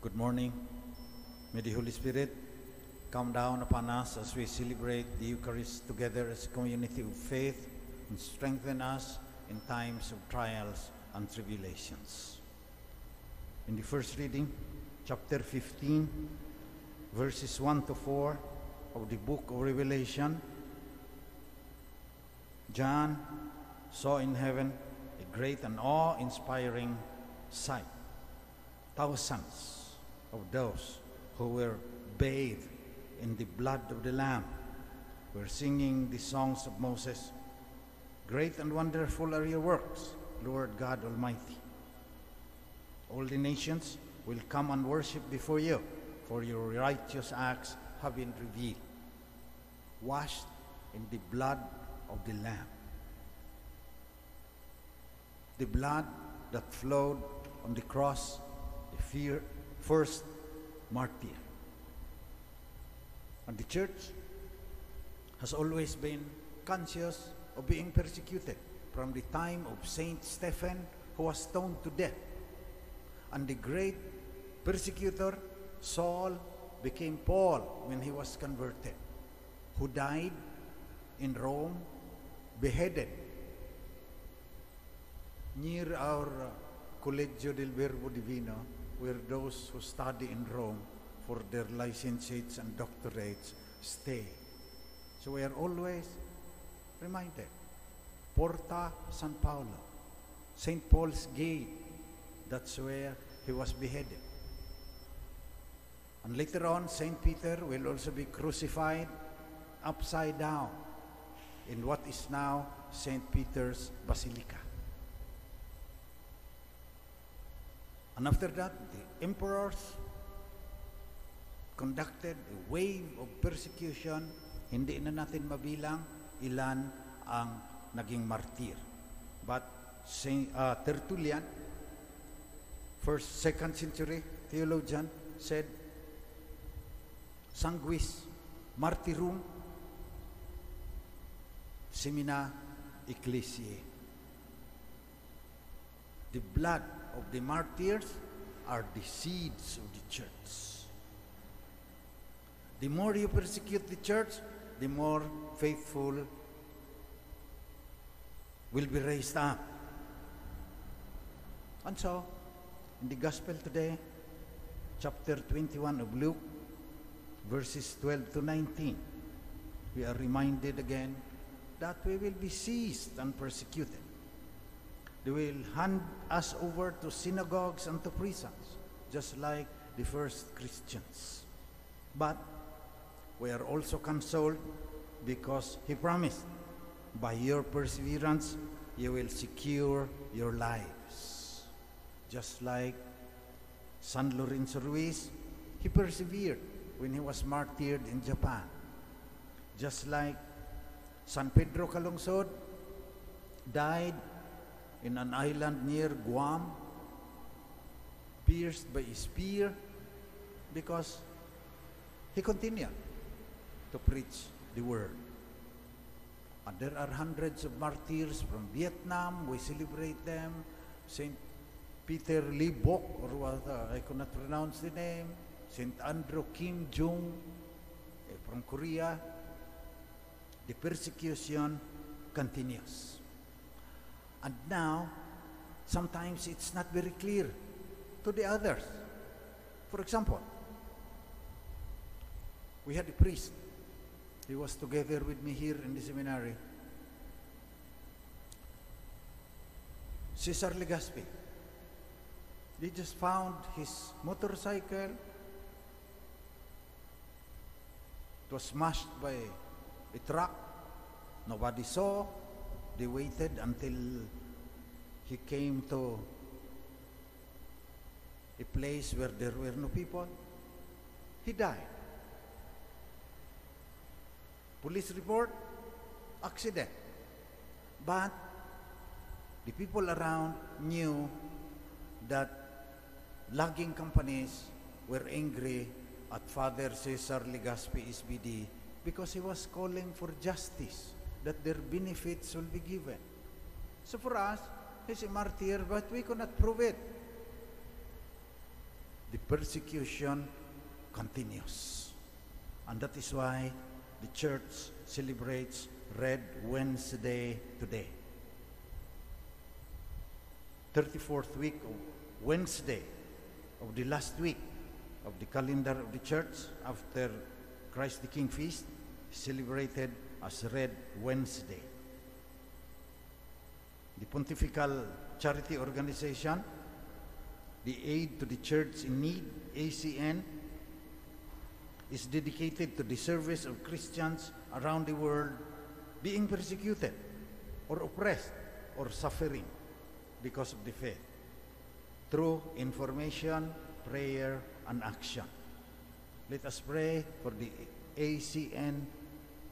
Good morning. May the Holy Spirit come down upon us as we celebrate the Eucharist together as a community of faith and strengthen us in times of trials and tribulations. In the first reading, chapter 15, verses 1 to 4 of the book of Revelation, John saw in heaven a great and awe inspiring sight. Thousands of those who were bathed in the blood of the Lamb were singing the songs of Moses. Great and wonderful are your works, Lord God Almighty. All the nations will come and worship before you, for your righteous acts have been revealed, washed in the blood of the Lamb. The blood that flowed on the cross, the fear, first martyr. And the church has always been conscious of being persecuted from the time of Saint Stephen, who was stoned to death. And the great persecutor, Saul, became Paul when he was converted, who died in Rome, beheaded near our Collegio del Verbo Divino, where those who study in Rome for their licentiates and doctorates stay. So we are always reminded. Porta San Paolo, St. Paul's Gate, that's where he was beheaded. And later on, St. Peter will also be crucified upside down in what is now St. Peter's Basilica. And after that, the emperors conducted a wave of persecution. Hindi na natin mabilang ilan ang naging martir. But Saint, uh, Tertullian, first, second century theologian, said, Sanguis martyrum semina ecclesiae. The blood of the martyrs are the seeds of the church. The more you persecute the church, the more faithful will be raised up. And so, in the gospel today, chapter 21 of Luke, verses 12 to 19, we are reminded again that we will be seized and persecuted. They will hand us over to synagogues and to prisons, just like the first Christians. But we are also consoled because He promised, by your perseverance, you will secure your lives. Just like San Lorenzo Ruiz, he persevered when he was martyred in Japan. Just like San Pedro Calungsod died in an island near Guam, pierced by a spear, because he continued to preach the word. And there are hundreds of martyrs from Vietnam. We celebrate them. Saint Peter Lee Bok, or what, uh, I cannot pronounce the name. Saint Andrew Kim Jung eh, from Korea. The persecution continues. And now, sometimes it's not very clear to the others. For example, we had a priest. He was together with me here in the seminary. Cesar Legaspi. They just found his motorcycle. It was smashed by a truck. Nobody saw. They waited until he came to a place where there were no people. He died. Police report, accident. But the people around knew that logging companies were angry at Father Cesar Legaspi SVD because he was calling for justice, that their benefits will be given. So for us, he's a martyr, but we cannot prove it. The persecution continues. And that is why the church celebrates Red Wednesday today. 34th week of Wednesday of the last week of the calendar of the church after Christ the King feast celebrated as Red Wednesday. The Pontifical Charity Organization, the Aid to the Church in Need, ACN, is dedicated to the service of Christians around the world being persecuted or oppressed or suffering because of the faith through information, prayer, and action. Let us pray for the ACN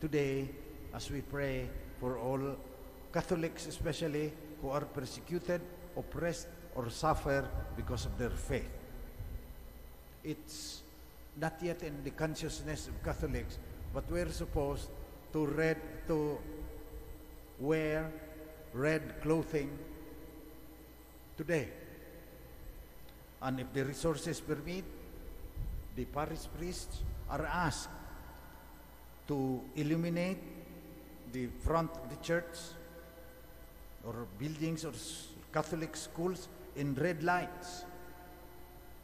today as we pray for all Catholics, especially who are persecuted, oppressed, or suffer because of their faith. It's not yet in the consciousness of Catholics, but we're supposed to read to wear red clothing today. And if the resources permit, the parish priests are asked to illuminate the front of the church or buildings or Catholic schools in red lights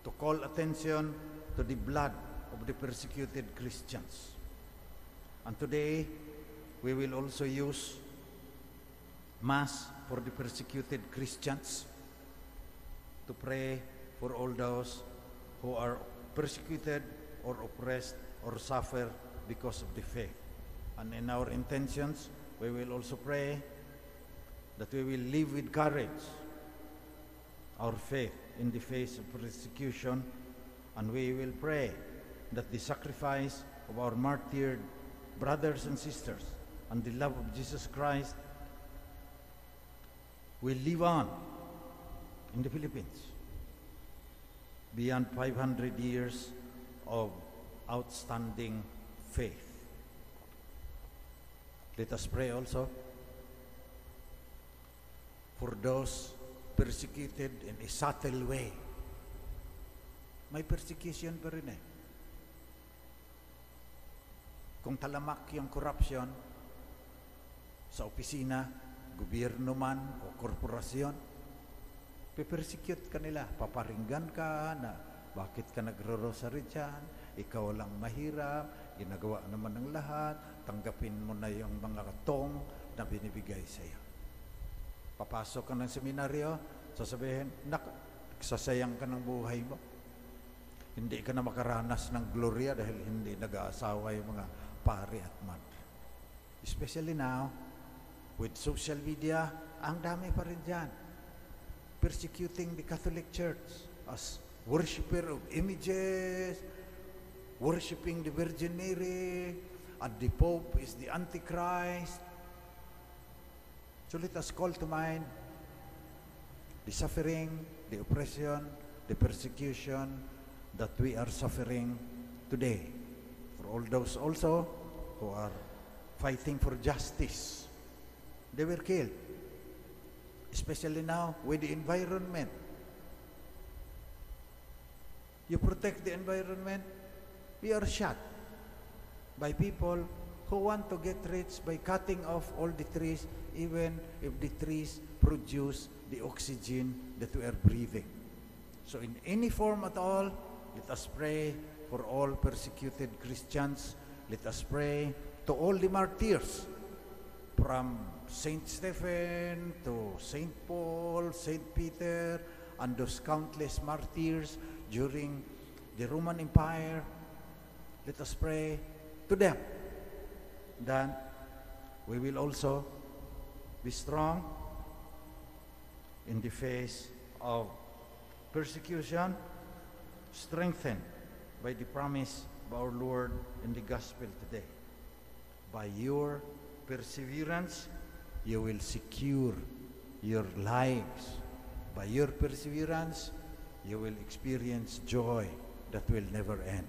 to call attention to the blood of the persecuted Christians. And today, we will also use Mass for the persecuted Christians to pray for all those who are persecuted or oppressed or suffer because of the faith. And in our intentions, we will also pray that we will live with courage our faith in the face of persecution, and we will pray that the sacrifice of our martyred brothers and sisters and the love of Jesus Christ will live on in the Philippines beyond 500 years of outstanding faith. Let us pray also for those persecuted in a subtle way. May persecution pa rin eh. Kung talamak yung corruption sa opisina, gobyerno man o korporasyon, pipersecute ka nila, paparinggan ka na bakit ka nagro-rosary dyan, ikaw lang mahirap, ginagawa naman ng lahat, tanggapin mo na yung mga tong na binibigay sa iyo. Papasok ka ng seminaryo, sasabihin, nak, sasayang ka ng buhay mo. Hindi ka na makaranas ng gloria dahil hindi nag-aasawa yung mga pari at madre. Especially now, with social media, ang dami pa rin dyan. Persecuting the Catholic Church as worshiper of images, worshiping the Virgin Mary, and the Pope is the Antichrist. So let us call to mind the suffering, the oppression, the persecution that we are suffering today. For all those also who are fighting for justice, they were killed. Especially now with the environment. You protect the environment, we are shot by people who want to get rich by cutting off all the trees, even if the trees produce the oxygen that we are breathing. So, in any form at all, let us pray for all persecuted Christians. Let us pray to all the martyrs from Saint Stephen to Saint Paul, Saint Peter, and those countless martyrs during the Roman Empire. Let us pray to them that we will also be strong in the face of persecution, strengthened by the promise of our Lord in the gospel today. By your perseverance, you will secure your lives. By your perseverance, you will experience joy that will never end.